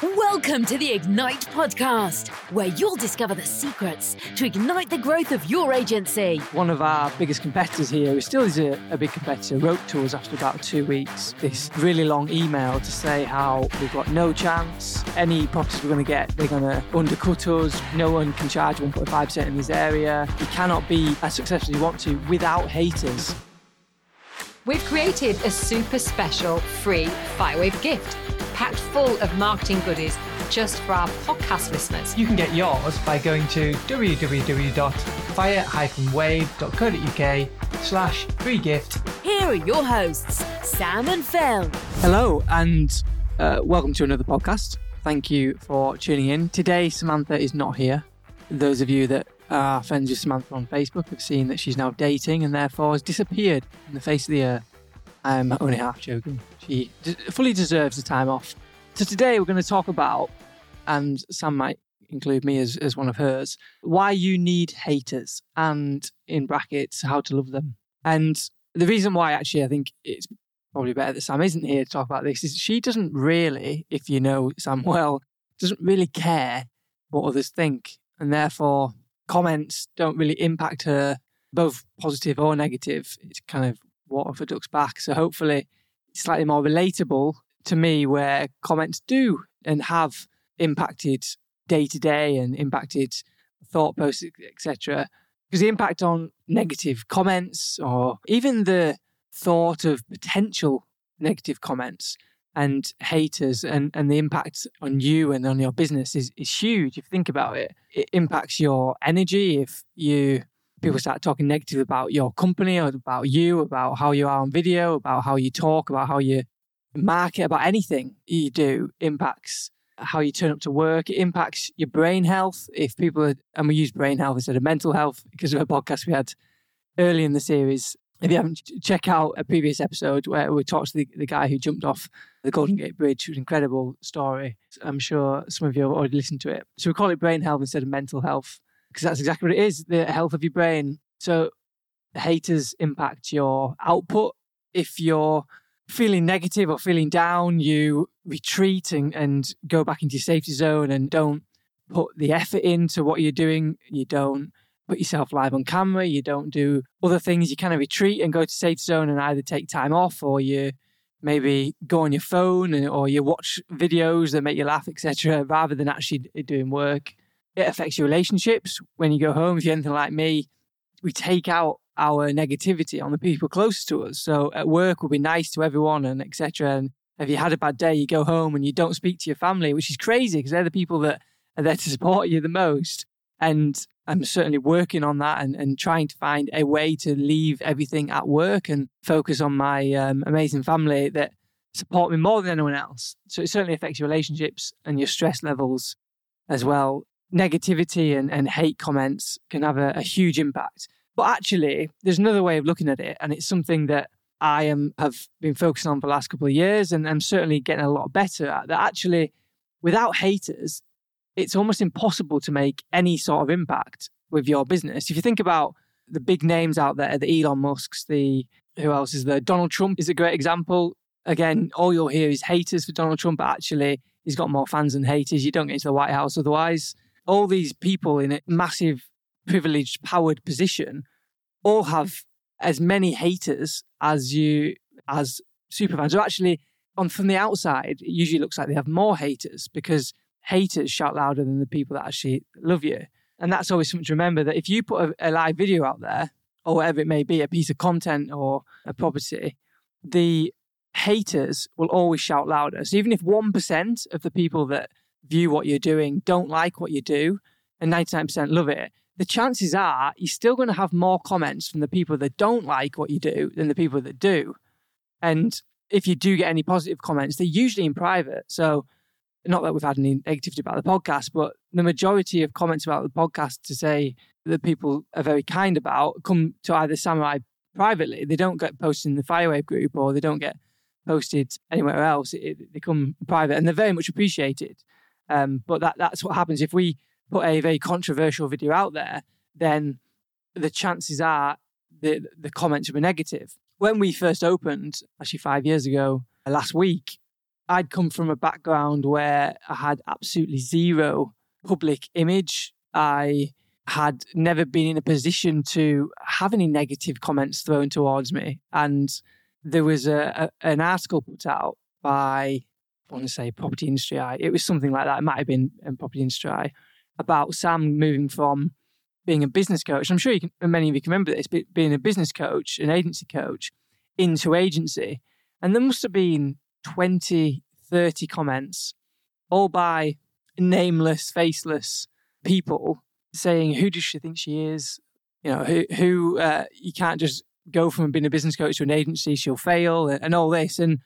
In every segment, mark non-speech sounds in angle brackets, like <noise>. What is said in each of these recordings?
Welcome to the Ignite podcast, where you'll discover the secrets to ignite the growth of your agency. One of our biggest competitors here, who still is a, a, big competitor, wrote to us after about two weeks this really long email to say how we've got no chance. Any properties we're going to get, they're going to undercut us. No one can charge 1.5% in this area. You cannot be as successful as you want to without haters. We've created a super special free Firewave gift packed full of marketing goodies just for our podcast listeners. You can get yours by going to www.fire-wave.co.uk slash free gift. Here are your hosts, Sam and Phil. Hello, and uh, welcome to another podcast. Thank you for tuning in. Today, Samantha is not here. Those of you that are friends with Samantha on Facebook have seen that she's now dating and therefore has disappeared from the face of the earth. Um, I'm only half joking. She d- fully deserves the time off. So today we're going to talk about, and Sam might include me as, as one of hers, why you need haters and in brackets, how to love them. And the reason why actually I think it's probably better that Sam isn't here to talk about this is she doesn't really, if you know Sam well, doesn't really care what others think. And therefore comments don't really impact her, both positive or negative. It's kind of water for ducks back. So hopefully slightly more relatable to me where comments do and have impacted day to day and impacted thought posts, etc. Because the impact on negative comments or even the thought of potential negative comments and haters and, and the impact on you and on your business is, is huge if you think about it. It impacts your energy if you people mm-hmm. start talking negative about your company or about you, about how you are on video, about how you talk, about how you market, about anything you do impacts how you turn up to work. It impacts your brain health. If people are, and we use brain health instead of mental health because of a podcast we had early in the series. If you haven't, check out a previous episode where we talked to the, the guy who jumped off the Golden Gate Bridge, which was an incredible story. I'm sure some of you have already listened to it. So we call it brain health instead of mental health because that's exactly what it is the health of your brain. So, haters impact your output. If you're feeling negative or feeling down, you retreat and, and go back into your safety zone and don't put the effort into what you're doing. You don't put yourself live on camera. You don't do other things. You kind of retreat and go to safe zone and either take time off or you maybe go on your phone or you watch videos that make you laugh, etc., rather than actually doing work. It affects your relationships when you go home. If you're anything like me, we take out our negativity on the people closest to us. So at work, we'll be nice to everyone and etc. And if you had a bad day, you go home and you don't speak to your family, which is crazy because they're the people that are there to support you the most. And I'm certainly working on that and, and trying to find a way to leave everything at work and focus on my um, amazing family that support me more than anyone else. So it certainly affects your relationships and your stress levels as well negativity and, and hate comments can have a, a huge impact. But actually, there's another way of looking at it, and it's something that I am have been focusing on for the last couple of years, and I'm certainly getting a lot better at. That actually, without haters, it's almost impossible to make any sort of impact with your business. If you think about the big names out there, the Elon Musk's, the who else is there? Donald Trump is a great example. Again, all you'll hear is haters for Donald Trump, but actually, he's got more fans than haters. You don't get into the White House otherwise all these people in a massive, privileged, powered position all have as many haters as you as superfans. So actually, on from the outside, it usually looks like they have more haters because haters shout louder than the people that actually love you. And that's always something to remember that if you put a, a live video out there, or whatever it may be, a piece of content or a property, the haters will always shout louder. So even if 1% of the people that view what you're doing, don't like what you do, and 99% love it, the chances are you're still going to have more comments from the people that don't like what you do than the people that do. And if you do get any positive comments, they're usually in private. So, not that we've had any negativity about the podcast, but the majority of comments about the podcast to say that people are very kind about come to either Sam or I privately. They don't get posted in the Firewave group or they don't get posted anywhere else. It, they come private and they're very much appreciated. Um, but that that's what happens if we put a very controversial video out there. Then the chances are the the comments will be negative. When we first opened, actually five years ago, last week, I'd come from a background where I had absolutely zero public image. I had never been in a position to have any negative comments thrown towards me. And there was a, a an article put out by, I want to say Property Industry Eye. It was something like that. It might have been in Property Industry Eye about Sam moving from being a business coach. I'm sure can, many of you can remember this, being a business coach, an agency coach, into agency. And there must have been 20, 30 comments, all by nameless, faceless people saying, Who does she think she is? You know, who, who uh, you can't just go from being a business coach to an agency, she'll fail, and, and all this. And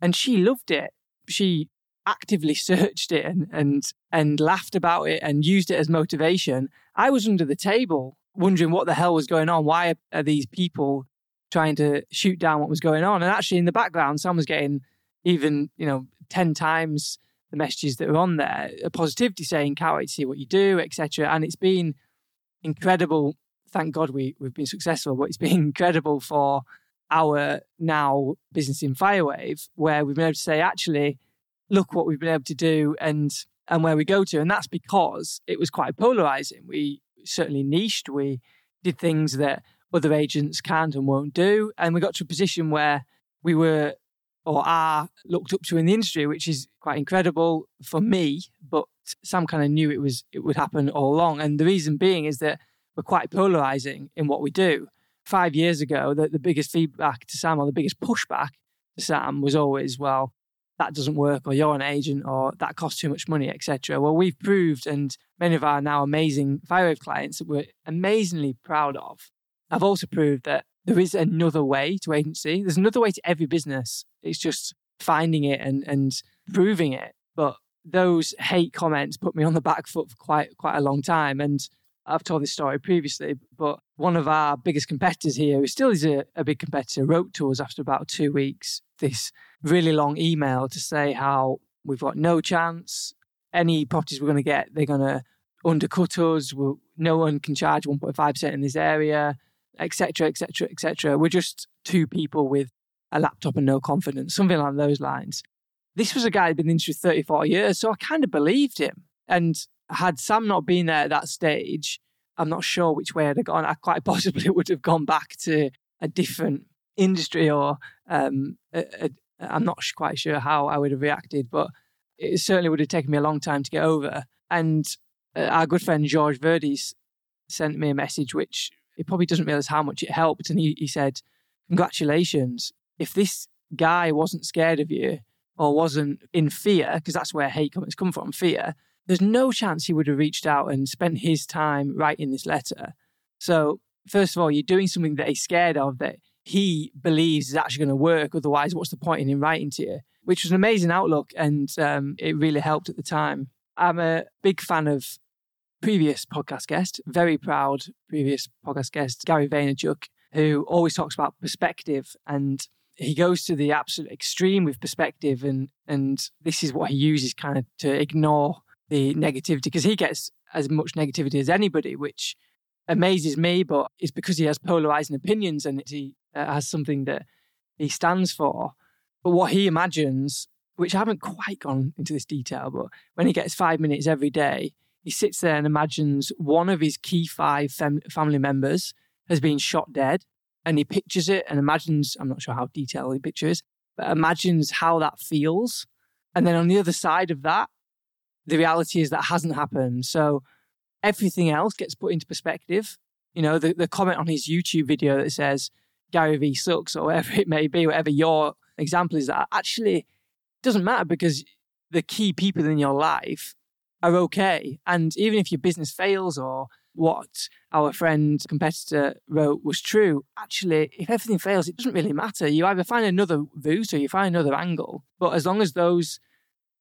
and she loved it. She actively <laughs> searched it and, and and laughed about it and used it as motivation. I was under the table wondering what the hell was going on. Why are these people trying to shoot down what was going on? And actually, in the background, someone was getting even you know ten times the messages that were on there, a positivity saying, "Can't wait to see what you do," etc. And it's been incredible. Thank God we we've been successful, but it's been <laughs> incredible for our now business in Firewave, where we've been able to say, actually, look what we've been able to do and and where we go to. And that's because it was quite polarizing. We certainly niched. We did things that other agents can't and won't do. And we got to a position where we were or are looked up to in the industry, which is quite incredible for me. But Sam kind of knew it was it would happen all along. And the reason being is that we're quite polarizing in what we do five years ago, the, the biggest feedback to Sam or the biggest pushback to Sam was always, well, that doesn't work, or you're an agent, or that costs too much money, etc. Well, we've proved, and many of our now amazing Firewave clients that we're amazingly proud of, have also proved that there is another way to agency. There's another way to every business. It's just finding it and and proving it. But those hate comments put me on the back foot for quite quite a long time, and I've told this story previously, but one of our biggest competitors here, who still is a, a, big competitor, wrote to us after about two weeks this really long email to say how we've got no chance. Any properties we're going to get, they're going to undercut us. We'll, no one can charge 1.5% in this area, etc., etc., etc. We're just two people with a laptop and no confidence, something along those lines. This was a guy who'd been in the industry 30, 40 years, so I kind of believed him. And had Sam not been there at that stage, I'm not sure which way I'd have gone. I quite <laughs> possibly would have gone back to a different industry, or um, a, a, I'm not quite sure how I would have reacted, but it certainly would have taken me a long time to get over. And uh, our good friend George Verdes sent me a message, which he probably doesn't realize how much it helped. And he, he said, Congratulations. If this guy wasn't scared of you or wasn't in fear, because that's where hate comments come from fear, there's no chance he would have reached out and spent his time writing this letter. So, first of all, you're doing something that he's scared of that he believes is actually going to work. Otherwise, what's the point in him writing to you? Which was an amazing outlook, and um, it really helped at the time. I'm a big fan of previous podcast guest, very proud previous podcast guest, Gary Vaynerchuk, who always talks about perspective and he goes to the absolute extreme with perspective and and this is what he uses kind of to ignore the negativity because he gets as much negativity as anybody, which amazes me. But it's because he has polarizing opinions and he uh, has something that he stands for. But what he imagines, which I haven't quite gone into this detail, but when he gets five minutes every day, he sits there and imagines one of his key five fam- family members has been shot dead. And he pictures it and imagines, I'm not sure how detailed he pictures, but imagines how that feels. And then on the other side of that, the reality is that hasn't happened. So everything else gets put into perspective. You know, the, the comment on his YouTube video that says Gary Vee sucks or whatever it may be, whatever your example is, that actually doesn't matter because the key people in your life are okay. And even if your business fails or what our friend competitor wrote was true, actually, if everything fails, it doesn't really matter. You either find another route or you find another angle. But as long as those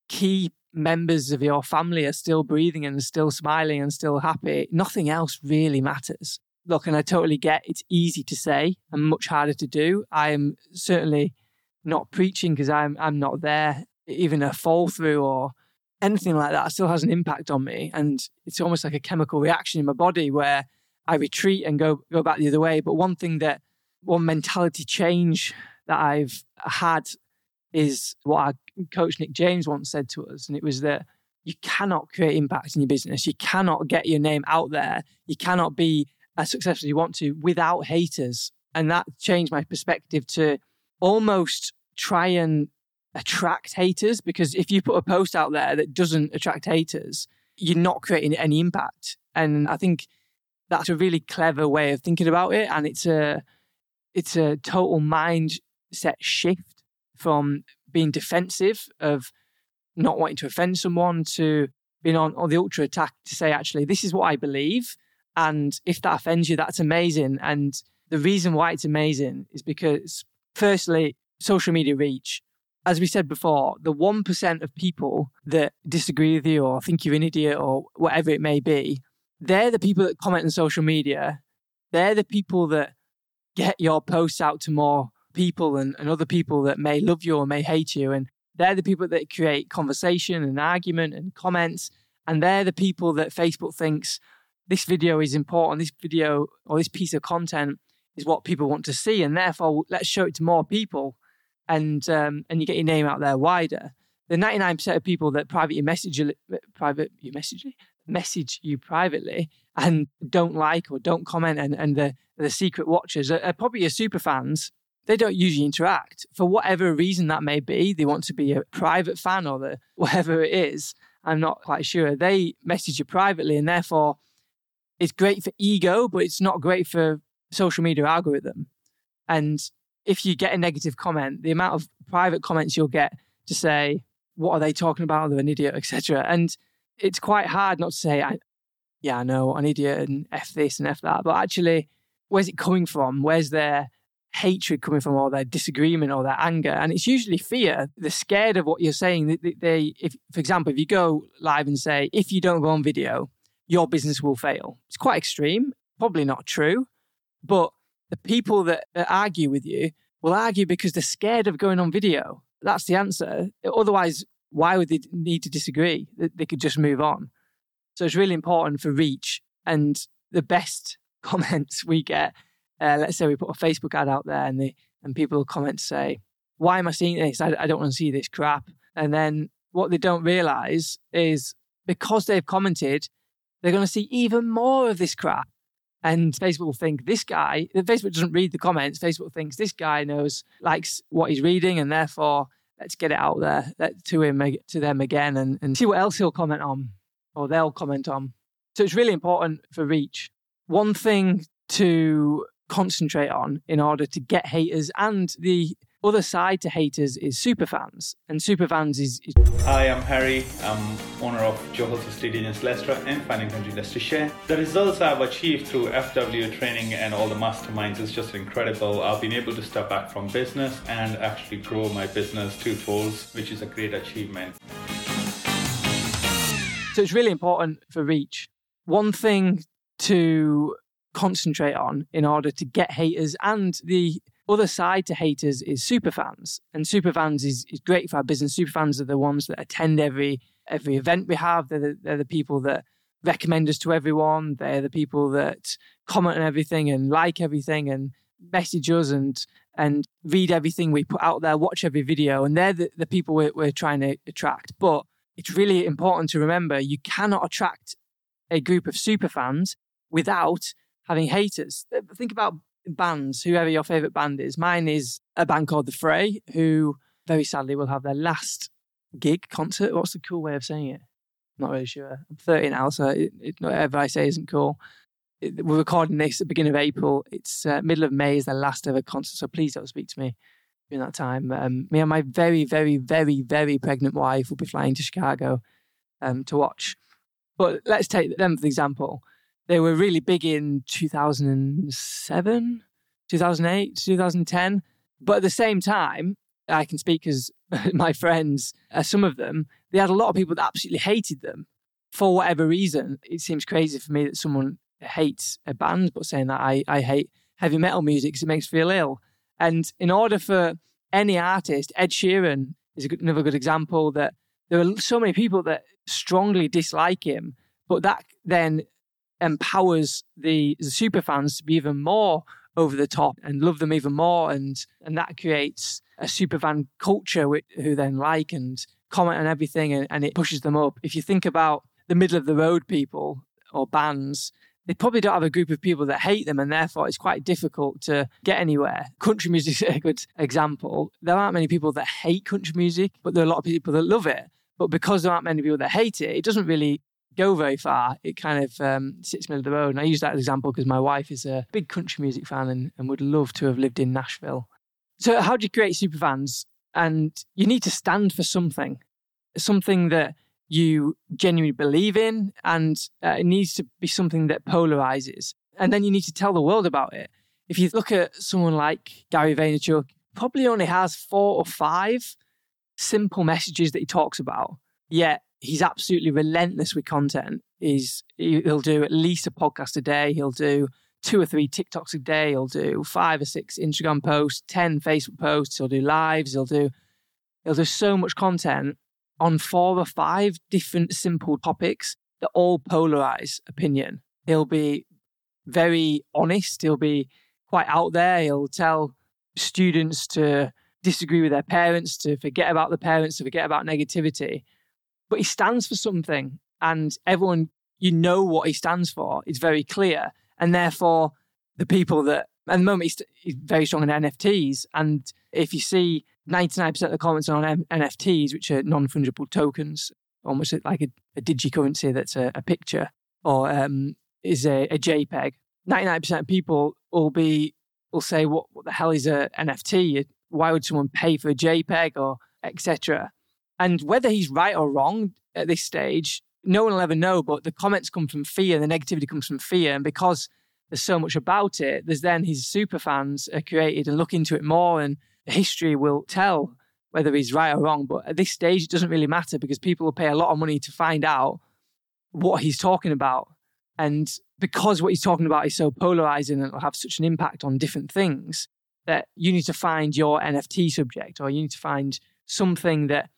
key members of your family are still breathing and still smiling and still happy, nothing else really matters. Look, and I totally get it's easy to say and much harder to do. I am certainly not preaching because I'm I'm not there. Even a fall through or anything like that still has an impact on me, and it's almost like a chemical reaction in my body where I retreat and go go back the other way. But one thing that one mentality change that I've had is what our coach Nick James once said to us. And it was that you cannot create impact in your business. You cannot get your name out there. You cannot be as successful as you want to without haters. And that changed my perspective to almost try and attract haters because if you put a post out there that doesn't attract haters, you're not creating any impact. And I think that's a really clever way of thinking about it. And it's a it's a total mindset shift from being defensive of not wanting to offend someone to being on, on the ultra attack to say, actually, this is what I believe. And if that offends you, that's amazing. And the reason why it's amazing is because, firstly, social media reach. As we said before, the 1% of people that disagree with you or think you're an idiot or whatever it may be, they're the people that comment on social media. They're the people that get your posts out to more people and, and other people that may love you or may hate you. And they're the people that create conversation and argument and comments. And they're the people that Facebook thinks this video is important. This video or this piece of content is what people want to see. And therefore, let's show it to more people and um, and you get your name out there wider. The 99% of people that privately message private you message message you privately and don't like or don't comment and, and the, the secret watchers are, are probably your super fans they don't usually interact for whatever reason that may be. They want to be a private fan or the <laughs> whatever it is. I'm not quite sure. They message you privately, and therefore, it's great for ego, but it's not great for social media algorithm. And if you get a negative comment, the amount of private comments you'll get to say, "What are they talking about? They're an idiot," etc. And it's quite hard not to say, I, "Yeah, I know, an idiot," and f this and f that. But actually, where's it coming from? Where's their hatred coming from or their disagreement or their anger. And it's usually fear. They're scared of what you're saying. They, if for example if you go live and say if you don't go on video your business will fail. It's quite extreme. Probably not true. But the people that, that argue with you will argue because they're scared of going on video. That's the answer. Otherwise why would they need to disagree? They could just move on. So it's really important for reach and the best <laughs> comments we get uh, let's say we put a Facebook ad out there and the and people comment say, "Why am I seeing this? I, I don't want to see this crap." And then what they don't realize is because they've commented, they're going to see even more of this crap. And Facebook will think this guy, Facebook doesn't read the comments. Facebook thinks this guy knows, likes what he's reading, and therefore let's get it out there to him, to them again, and, and see what else he'll comment on or they'll comment on. So it's really important for reach. One thing to concentrate on in order to get haters and the other side to haters is superfans and superfans is, is hi i'm harry. I'm owner of johor stadiums leicester and finding country leicestershire the results i've achieved through fw training and all the masterminds is just incredible. I've been able to step back from business and actually grow my business two folds which is a great achievement. So it's really important for reach. One thing to concentrate on in order to get haters. And the other side to haters is superfans. And superfans is, is great for our business. Superfans are the ones that attend every every event we have. They're the, they're the people that recommend us to everyone. They're the people that comment on everything and like everything and message us and and read everything we put out there, watch every video. And they're the, the people we're, we're trying to attract. But it's really important to remember you cannot attract a group of superfans without having haters. Think about bands, whoever your favorite band is. Mine is a band called The Fray, who very sadly will have their last gig concert. What's the cool way of saying it? I'm not really sure. I'm 30 now, so it, it, whatever I say isn't cool. It, we're recording this at the beginning of April. It's uh, middle of May is their last ever concert, so please don't speak to me during that time. Um, me and my very, very, very, very pregnant wife will be flying to Chicago um, to watch. But let's take them for example. They were really big in 2007, 2008, 2010. But at the same time, I can speak as <laughs> my friends, uh, some of them, they had a lot of people that absolutely hated them for whatever reason. It seems crazy for me that someone hates a band, but saying that I, I hate heavy metal music because it makes me feel ill. And in order for any artist, Ed Sheeran is another good example that there are so many people that strongly dislike him, but that then empowers the, the super fans to be even more over the top and love them even more and and that creates a super fan culture who then like and comment on everything and, and it pushes them up. If you think about the middle of the road people or bands, they probably don't have a group of people that hate them and therefore it's quite difficult to get anywhere. Country music is a good example. There aren't many people that hate country music, but there are a lot of people that love it. But because there aren't many people that hate it, it doesn't really go very far. It kind of um, sits middle of the road. And I use that as example because my wife is a big country music fan and, and would love to have lived in Nashville. So, how do you create superfans? And you need to stand for something, something that you genuinely believe in, and uh, it needs to be something that polarizes. And then you need to tell the world about it. If you look at someone like Gary Vaynerchuk, probably only has four or five simple messages that he talks about, yet he's absolutely relentless with content. He's he'll do at least a podcast a day. He'll do two or three TikToks a day. He'll do five or six Instagram posts, ten Facebook posts. He'll do lives. He'll do he'll do so much content on four or five different simple topics that all polarize opinion. He'll be very honest. He'll be quite out there. He'll tell students to disagree with their parents, to forget about the parents, to forget about negativity. But he stands for something, and everyone, you know what he stands for. It's very clear. And therefore, the people that, at the moment, he's, he's very strong in NFTs. And if you see 99% of the comments on M- NFTs, which are non fungible tokens, almost like a, a digicurrency that's a, a picture or um, is a, a, JPEG. 99% of people will be will say, "What, what the hell is a NFT? Why would someone pay for a JPEG or etc." And whether he's right or wrong at this stage, no one will ever know. But the comments come from fear, the negativity comes from fear, and because there's so much about it, there's then his super fans are created and look into it more and history will tell whether he's right or wrong. But at this stage, it doesn't really matter because people will pay a lot of money to find out what he's talking about. And because what he's talking about is so polarizing and will have such an impact on different things, that you need to find your NFT subject or you need to find something that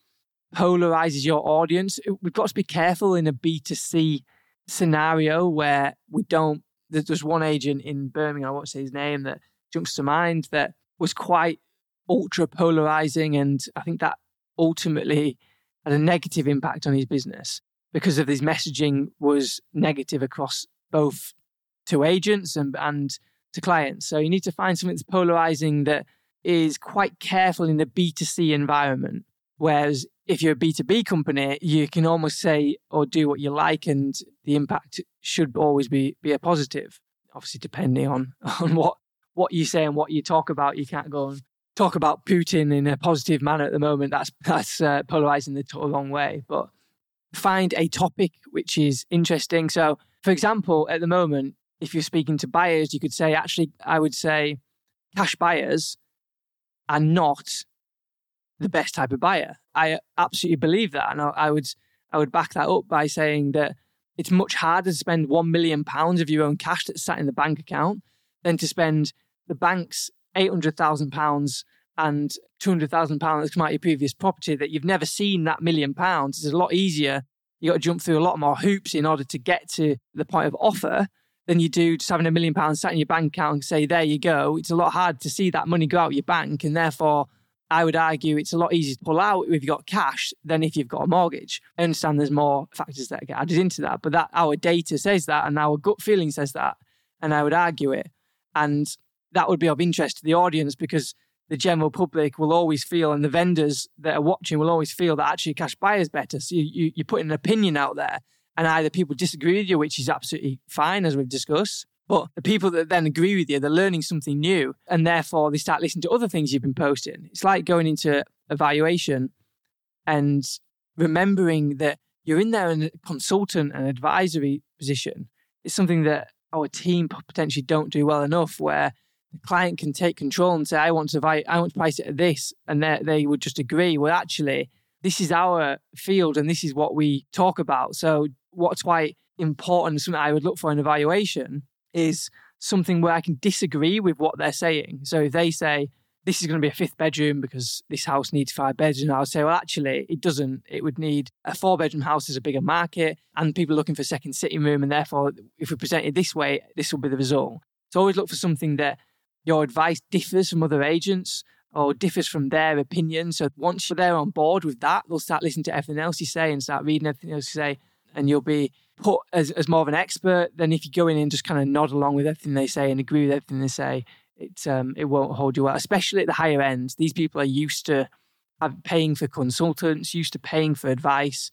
polarizes your audience. We've got to be careful in a B2C scenario where we don't. There's one agent in Birmingham, I won't say his name, that jumps to mind that was quite ultra polarizing. And I think that ultimately had a negative impact on his business because of his messaging was negative across both to agents and, and to clients. So you need to find something that's polarizing that is quite careful in the B2C environment. Whereas if you're a B2B company, you can almost say or do what you like and the impact should always be, be a positive. Obviously, depending on, <laughs> on what, what you say and what you talk about, you can't go and talk about Putin in a positive manner at the moment. That's <laughs> that's uh, polarizing the wrong way. But find a topic which is interesting. So, for example, at the moment, if you're speaking to buyers, you could say, actually, I would say, cash buyers are not the best type of buyer. I absolutely believe that, and I, I would I would back that up by saying that it's much harder to spend one million pounds of your own cash that's sat in the bank account than to spend the bank's £800,000 and £200,000 that's come out of your previous property that you've never seen that million pounds, it's a lot easier. You've got to jump through a lot more hoops in order to get to the point of offer than you do just having a million pounds sat in your bank account and say, there you go. It's a lot harder to see that money go out your bank. And therefore, I would argue it's a lot easier to pull out if you've got cash than if you've got a mortgage. I understand there's more factors that get added into that, but that our data says that and our gut feeling says that. And I would argue it. And that would be of interest to the audience because the general public will always feel, and the vendors that are watching will always feel that actually cash buy is better. So you, you, you put an opinion out there, and either people disagree with you, which is absolutely fine, as we've discussed, but the people that then agree with you, they're learning something new, and therefore they start listening to other things you've been posting. It's like going into evaluation and remembering that you're in there in a consultant and advisory position. It's something that our team potentially don't do well enough, where the client can take control and say, I want to buy, I want to price it at this. And they, they would just agree, well, actually, this is our field and this is what we talk about. So what's quite important, something I would look for in evaluation is something where I can disagree with what they're saying. So if they say, this is going to be a fifth bedroom because this house needs five bedrooms. I'll say, well, actually, it doesn't. It would need a four bedroom house as a bigger market and people looking for second sitting room. And therefore, if we present it this way, this will be the result. So always look for something that your advice differs from other agents or differs from their opinion. So once they're on board with that, they'll start listening to everything else you say and start reading everything else you say, and you'll be put as, as more of an expert than if you go in and just kind of nod along with everything they say and agree with everything they say. It um, it won't hold you well, especially at the higher ends. These people are used to paying for consultants, used to paying for advice,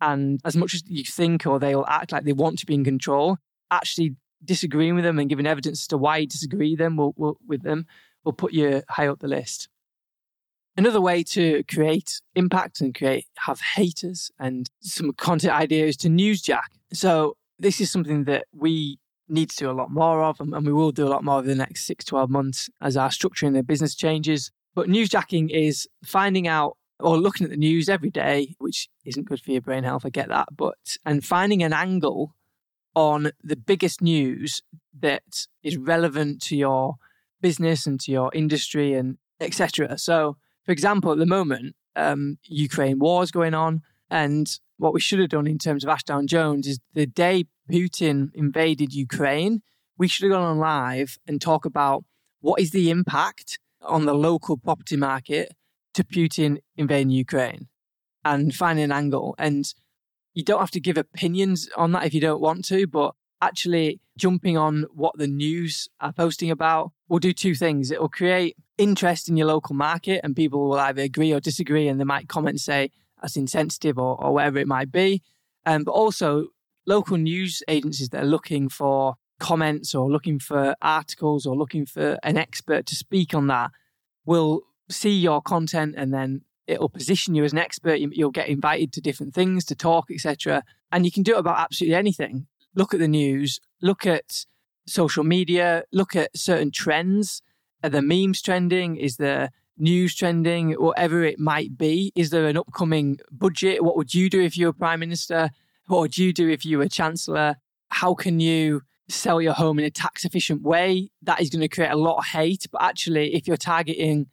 and as much as you think or they'll act like they want to be in control, actually disagreeing with them and giving evidence as to why you disagree them will, will, with them will put you high up the list. Another way to create impact and create have haters and some content ideas to newsjack. So this is something that we need to do a lot more of, and, we will do a lot more over the next six, 12 months as our structure in the business changes. But newsjacking is finding out or looking at the news every day, which isn't good for your brain health, I get that, but and finding an angle on the biggest news that is relevant to your business and to your industry and etc. So, for example, at the moment, um, Ukraine war is going on, and what we should have done in terms of Ashdown Jones is the day Putin invaded Ukraine, we should have gone on live and talk about what is the impact on the local property market to Putin invading Ukraine and finding an angle. And you don't have to give opinions on that if you don't want to, but actually jumping on what the news are posting about will do two things. It will create interest in your local market, and people will either agree or disagree, and they might comment and say that's insensitive or, or whatever it might be. Um, but also, local news agencies that are looking for comments or looking for articles or looking for an expert to speak on that will see your content and then it'll position you as an expert. You'll get invited to different things to talk, etc. And you can do it about absolutely anything. Look at the news, look at social media, look at certain trends. Are the memes trending? Is the news trending? Whatever it might be. Is there an upcoming budget? What would you do if you were prime minister? What would you do if you were chancellor? How can you sell your home in a tax efficient way? That is going to create a lot of hate. But actually, if you're targeting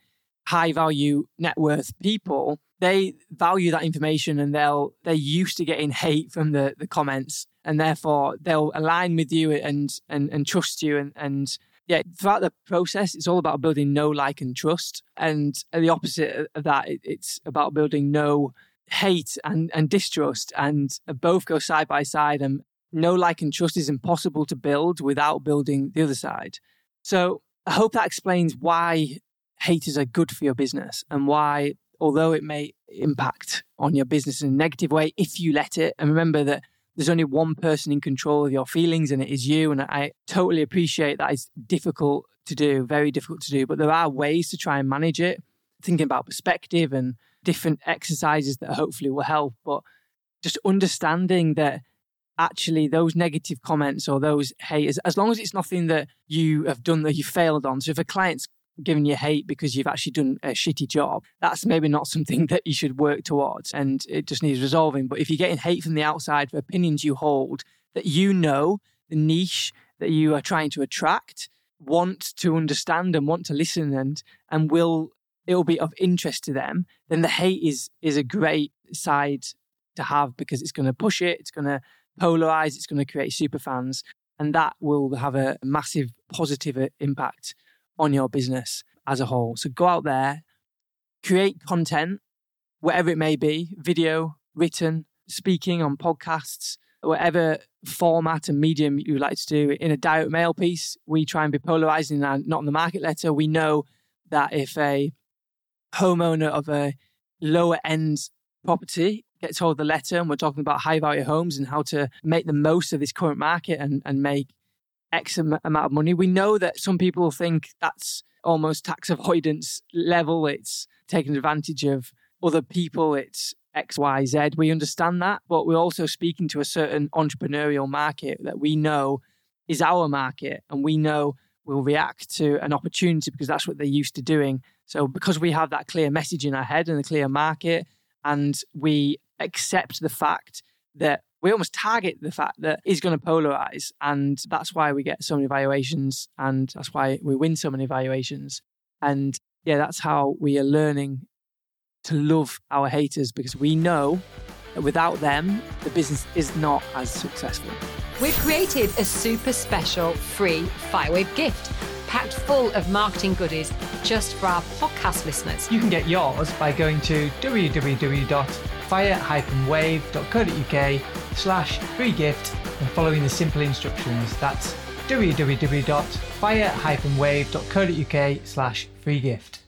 high value net worth people, they value that information and they'll they're used to getting hate from the the comments and therefore they'll align with you and and and trust you. And and yeah throughout the process it's all about building know like and trust. And the opposite of that it's about building no hate and and distrust. And both go side by side and know like and trust is impossible to build without building the other side. So I hope that explains why haters are good for your business and why, although it may impact on your business in a negative way, if you let it, and remember that there's only one person in control of your feelings and it is you. And I totally appreciate that it's difficult to do, very difficult to do, but there are ways to try and manage it. Thinking about perspective and different exercises that hopefully will help, but just understanding that actually those negative comments or those haters, as long as it's nothing that you have done that you failed on. So if a client's giving you hate because you've actually done a shitty job, that's maybe not something <laughs> that you should work towards and it just needs resolving. But if you're getting hate from the outside for opinions you hold that you know, the niche that you are trying to attract, want to understand and want to listen and and will it'll be of interest to them, then the hate is is a great side to have because it's going to push it, it's going to polarize, it's going to create super fans, and that will have a massive positive uh, impact on your business as a whole. So go out there, create content, whatever it may be video, written, speaking on podcasts, whatever format and medium you like to do. In a direct mail piece, we try and be polarizing and not in the market letter. We know that if a homeowner of a lower end property gets hold of the letter and we're talking about high value homes and how to make the most of this current market and, and make X amount of money. We know that some people think that's almost tax <laughs> avoidance level. It's taking advantage of other people. It's X, Y, Z. We understand that, but we're also speaking to a certain entrepreneurial market that we know is our market and we know will react to an opportunity because that's what they're used to doing. So, because we have that clear message in our head and a clear market, and we accept the fact that we almost target the fact that he's going to polarize. And that's why we get so many valuations and that's why we win so many valuations. And yeah, that's how we are learning to love our haters because we know that without them, the business is not as successful. We've created a super special free Firewave gift packed full of marketing goodies just for our podcast listeners. You can get yours by going to www.fire-wave.co.uk slash free gift and following the simple instructions. That's www.fire-wave.co.uk slash free gift.